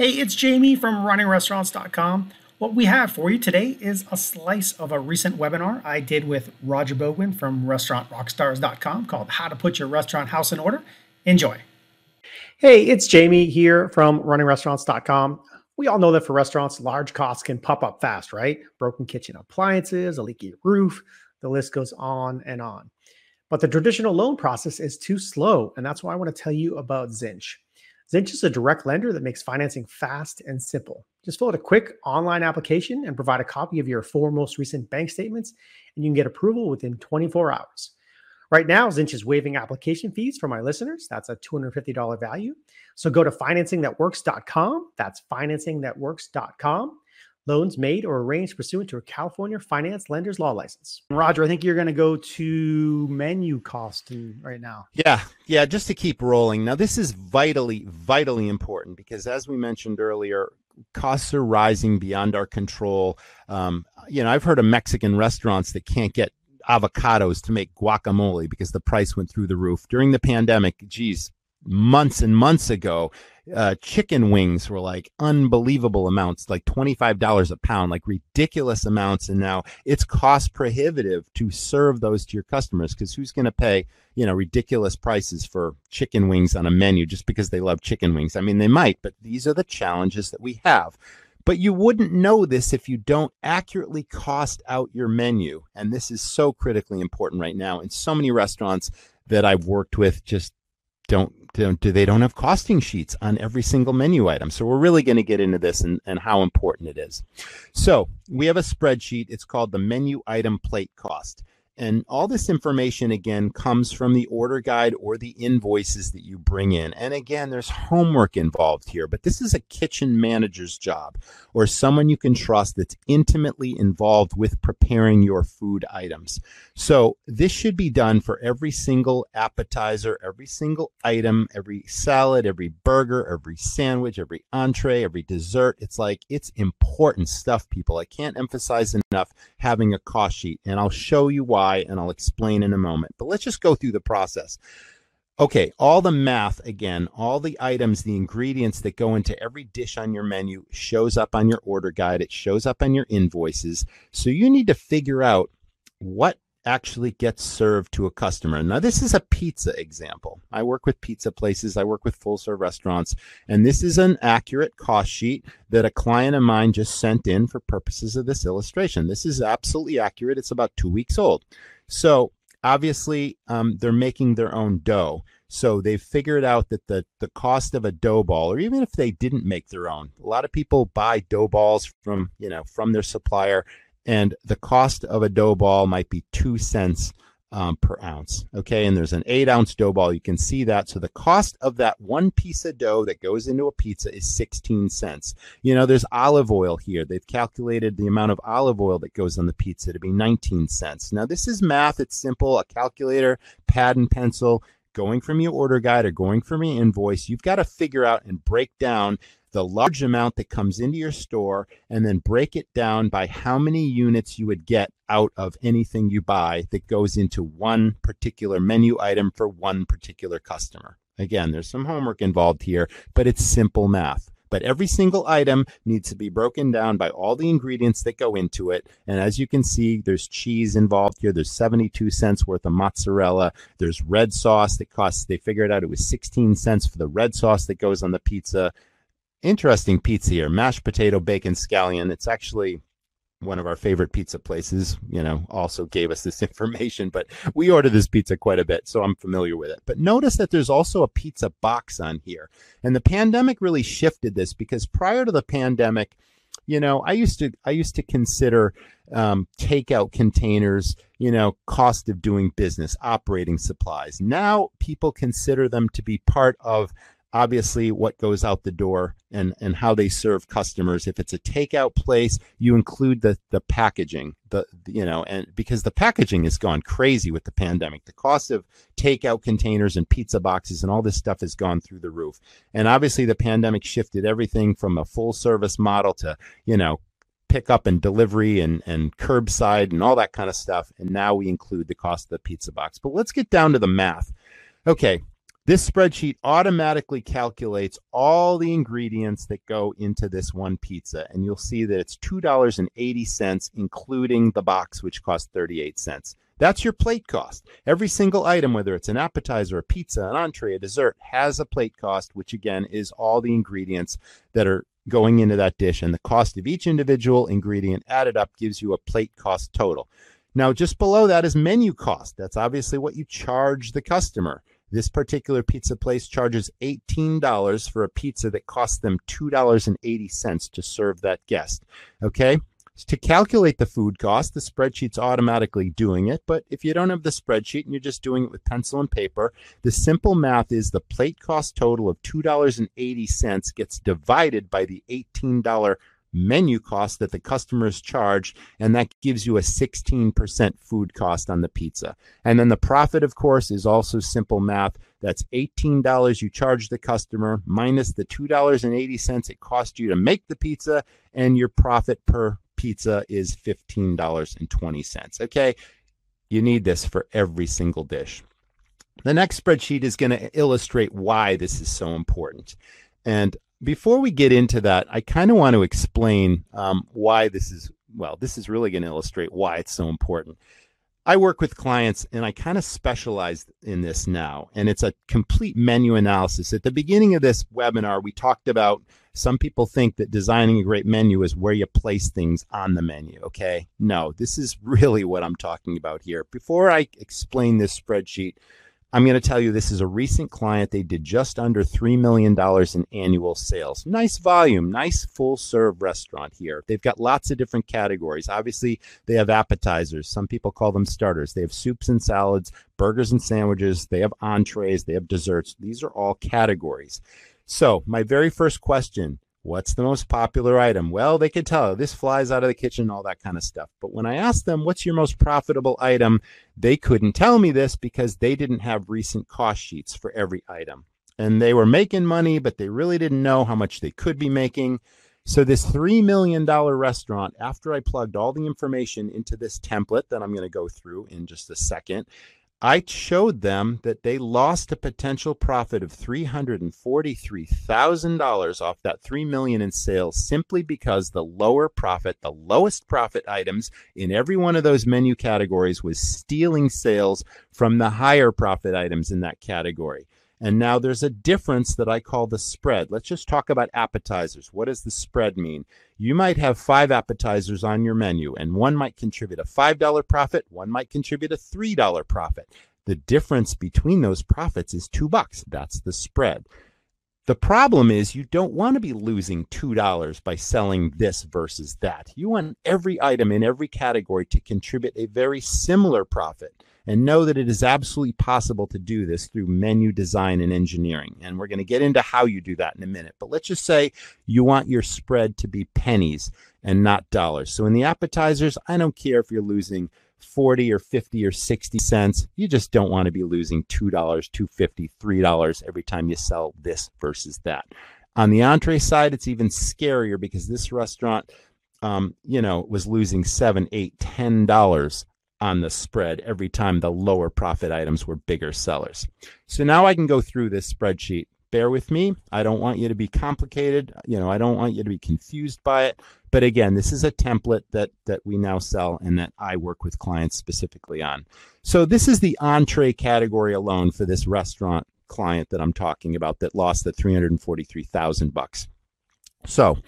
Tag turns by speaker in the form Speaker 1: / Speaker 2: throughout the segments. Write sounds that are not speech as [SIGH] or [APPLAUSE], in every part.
Speaker 1: Hey, it's Jamie from runningrestaurants.com. What we have for you today is a slice of a recent webinar I did with Roger Bogman from restaurantrockstars.com called How to Put Your Restaurant House in Order. Enjoy. Hey, it's Jamie here from runningrestaurants.com. We all know that for restaurants, large costs can pop up fast, right? Broken kitchen appliances, a leaky roof, the list goes on and on. But the traditional loan process is too slow, and that's why I want to tell you about Zinch. Zinch is a direct lender that makes financing fast and simple. Just fill out a quick online application and provide a copy of your four most recent bank statements, and you can get approval within 24 hours. Right now, Zinch is waiving application fees for my listeners. That's a $250 value. So go to financingthatworks.com. That's financingthatworks.com loans made or arranged pursuant to a California finance lender's law license. Roger, I think you're going to go to menu costing right now.
Speaker 2: Yeah, yeah, just to keep rolling. Now, this is vitally, vitally important because as we mentioned earlier, costs are rising beyond our control. Um, you know, I've heard of Mexican restaurants that can't get avocados to make guacamole because the price went through the roof during the pandemic. Geez, months and months ago, uh, chicken wings were like unbelievable amounts, like $25 a pound, like ridiculous amounts. And now it's cost prohibitive to serve those to your customers because who's going to pay, you know, ridiculous prices for chicken wings on a menu just because they love chicken wings? I mean, they might, but these are the challenges that we have. But you wouldn't know this if you don't accurately cost out your menu. And this is so critically important right now. And so many restaurants that I've worked with, just don't don't do they don't have costing sheets on every single menu item. So we're really going to get into this and, and how important it is. So we have a spreadsheet. It's called the menu item plate cost. And all this information, again, comes from the order guide or the invoices that you bring in. And again, there's homework involved here, but this is a kitchen manager's job or someone you can trust that's intimately involved with preparing your food items. So this should be done for every single appetizer, every single item, every salad, every burger, every sandwich, every entree, every dessert. It's like it's important stuff, people. I can't emphasize enough having a cost sheet, and I'll show you why why, and I'll explain in a moment. But let's just go through the process. Okay, all the math again, all the items, the ingredients that go into every dish on your menu shows up on your order guide. It shows up on your invoices. So you need to figure out what actually gets served to a customer. Now, this is a pizza example. I work with pizza places, I work with full serve restaurants, and this is an accurate cost sheet that a client of mine just sent in for purposes of this illustration. This is absolutely accurate. It's about two weeks old. So, obviously, um, they're making their own dough. So they've figured out that the, the cost of a dough ball, or even if they didn't make their own, a lot of people buy dough balls from, you know, from their supplier and the cost of a dough ball might be two cents um, per ounce. Okay, and there's an eight ounce dough ball. You can see that. So the cost of that one piece of dough that goes into a pizza is 16 cents. You know, there's olive oil here. They've calculated the amount of olive oil that goes on the pizza to be 19 cents. Now, this is math. It's simple. A calculator, pad and pencil. Going from your order guide or going from your invoice, you've got to figure out and break down the large amount that comes into your store and then break it down by how many units you would get out of anything you buy that goes into one particular menu item for one particular customer. Again, there's some homework involved here, but it's simple math. But every single item needs to be broken down by all the ingredients that go into it. And as you can see, there's cheese involved here. There's 72 cents worth of mozzarella. There's red sauce that costs, they figured out it was 16 cents for the red sauce that goes on the pizza interesting pizza here. Mashed potato bacon scallion. It's actually one of our favorite pizza places you know also gave us this [LAUGHS] information but we order this pizza quite a bit so i'm familiar with it. But notice that there's also a pizza box on here. And the pandemic really shifted this because prior to the pandemic you know i used to i used to consider um, takeout containers you know cost of doing business operating supplies. Now people consider them to be part of obviously what goes out the door and and how they serve customers. If it's a takeout place you include the the packaging the you know and because the packaging has gone crazy with the pandemic. The cost of takeout containers and pizza boxes and all this stuff has gone through the roof. And obviously the pandemic shifted everything from a full service model to you know pickup and delivery and and curbside and all that kind of stuff. And now we include the cost of the pizza box. But let's get down to the math. Okay This spreadsheet automatically calculates all the ingredients that go into this one pizza, and you'll see that it's $2.80, including the box, which costs 38 cents. That's your plate cost. Every single item, whether it's an appetizer, a pizza, an entree, a dessert, has a plate cost, which again is all the ingredients that are going into that dish. And the cost of each individual ingredient added up gives you a plate cost total. Now, just below that is menu cost. That's obviously what you charge the customer. This particular pizza place charges $18 for a pizza that costs them $2.80 to serve that guest. Okay. To calculate the food cost, the spreadsheet's automatically doing it. But if you don't have the spreadsheet and you're just doing it with pencil and paper, the simple math is the plate cost total of $2.80 gets divided by the $18 menu cost that the customers charge, and that gives you a 16% food cost on the pizza. And then the profit, of course, is also simple math. That's $18 you charge the customer minus the $2.80 it cost you to make the pizza, and your profit per pizza is $15.20. Okay, you need this for every single dish. The next spreadsheet is going to illustrate why this is so important. And before we get into that, I kind of want to explain um, why this is, well, this is really going to illustrate why it's so important. I work with clients and I kind of specialize in this now, and it's a complete menu analysis. At the beginning of this webinar, we talked about some people think that designing a great menu is where you place things on the menu. Okay. No, this is [LAUGHS] really what I'm talking about here. Before I explain this spreadsheet, I'm going to tell you this is a recent client. They did just under $3 million in annual sales. Nice volume, nice full serve restaurant here. They've got lots of different categories. Obviously, they have appetizers. Some people call them starters. They have soups and salads, burgers and sandwiches. They have entrees. They have desserts. These are all categories. So, my very first question What's the most popular item? Well, they could tell this flies out of the kitchen, all that kind of stuff. But when I asked them, what's your most profitable item? They couldn't tell me this because they didn't have recent cost sheets for every item. And they were making money, but they really didn't know how much they could be making. So, this $3 million restaurant, after I plugged all the information into this template that I'm going to go through in just a second, I showed them that they lost a potential profit of $343,000 off that 3 million in sales simply because the lower profit, the lowest profit items in every one of those menu categories was stealing sales from the higher profit items in that category. And now there's a difference that I call the spread. Let's just talk about appetizers. What does the spread mean? You might have five appetizers on your menu, and one might contribute a $5 profit, one might contribute a $3 profit. The difference between those profits is two bucks. That's the spread. The problem is you don't want to be losing $2 by selling this versus that. You want every item in every category to contribute a very similar profit and know that it is absolutely possible to do this through menu design and engineering. And we're going to get into how you do that in a minute. But let's just say you want your spread to be pennies and not dollars. So in the appetizers, I don't care if you're losing 40 or 50 or 60 cents. You just don't want to be losing $2, $2.50, $3 every time you sell this versus that. On the entree side, it's even scarier because this restaurant, um, you know, was losing seven, eight, ten dollars on the spread every time the lower profit items were bigger sellers. So now I can go through this spreadsheet. Bear with me. I don't want you to be complicated. You know, I don't want you to be confused by it. But again, this is a template that that we now sell and that I work with clients specifically on. So this is the entree category alone for this restaurant client that I'm talking about that lost the 343,000 bucks. So,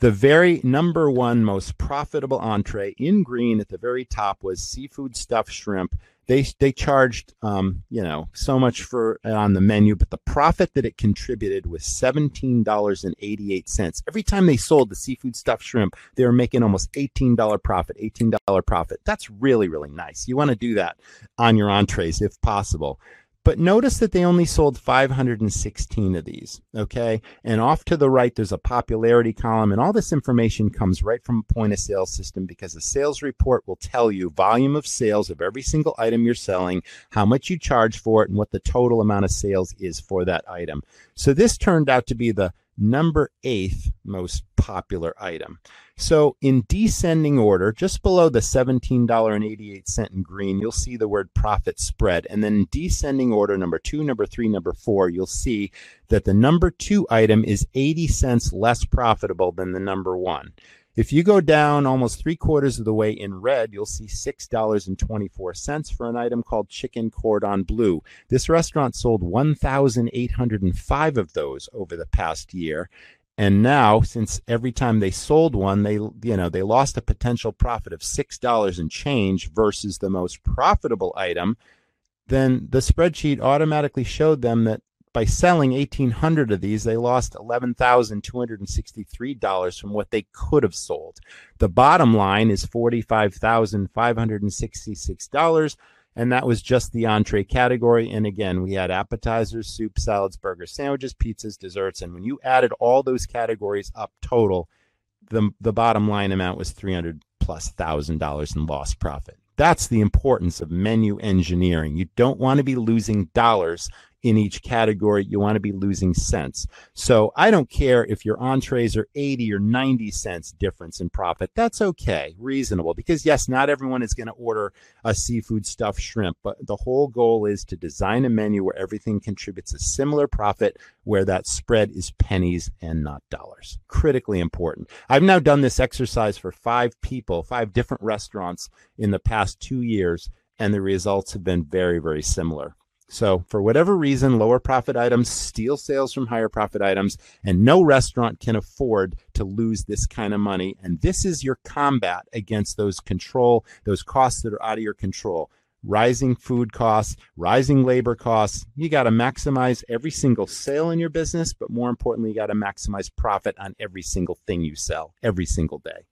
Speaker 2: the very number one most profitable entree in green at the very top was seafood stuffed shrimp. They they charged um, you know so much for on the menu, but the profit that it contributed was seventeen dollars and eighty eight cents. Every time they sold the seafood stuffed shrimp, they were making almost eighteen dollar profit. Eighteen dollar profit. That's really really nice. You want to do that on your entrees if possible. But notice that they only sold 516 of these, okay? And off to the right, there's a popularity column, and all this information comes right from a point of sale system because a sales report will tell you volume of sales of every single item you're selling, how much you charge for it, and what the total amount of sales is for that item. So this turned out to be the number eighth most popular item. So, in descending order, just below the $17.88 in green, you'll see the word profit spread. And then in descending order, number two, number three, number four, you'll see that the number two item is 80 cents less profitable than the number one. If you go down almost three quarters of the way in red, you'll see $6.24 for an item called chicken cordon bleu. This restaurant sold 1,805 of those over the past year. And now, since every time they sold one, they you know they lost a potential profit of six dollars and change versus the most profitable item, then the spreadsheet automatically showed them that by selling 1,800 of these, they lost $11,263 from what they could have sold. The bottom line is $45,566, and that was just the entree category. And again, we had appetizers, soup, salads, burgers, sandwiches, pizzas, desserts. And when you added all those categories up total, the, the bottom line amount was 300 plus thousand dollars in lost profit. That's the importance of menu engineering. You don't want to be losing dollars in each category. You want to be losing cents. So I don't care if your entrees are 80 or 90 cents difference in profit. That's okay, reasonable, because yes, not everyone is going to order a seafood stuffed shrimp, but the whole goal is to design a menu where everything contributes a similar profit, where that spread is pennies and not dollars. Critically important. I've now done this exercise for five people, five different restaurants in the past two years, and the results have been very, very similar. So, for whatever reason, lower profit items steal sales from higher profit items, and no restaurant can afford to lose this kind of money. And this is your combat against those control, those costs that are out of your control. Rising food costs, rising labor costs. You got to maximize every single sale in your business, but more importantly, you got to maximize profit on every single thing you sell every single day.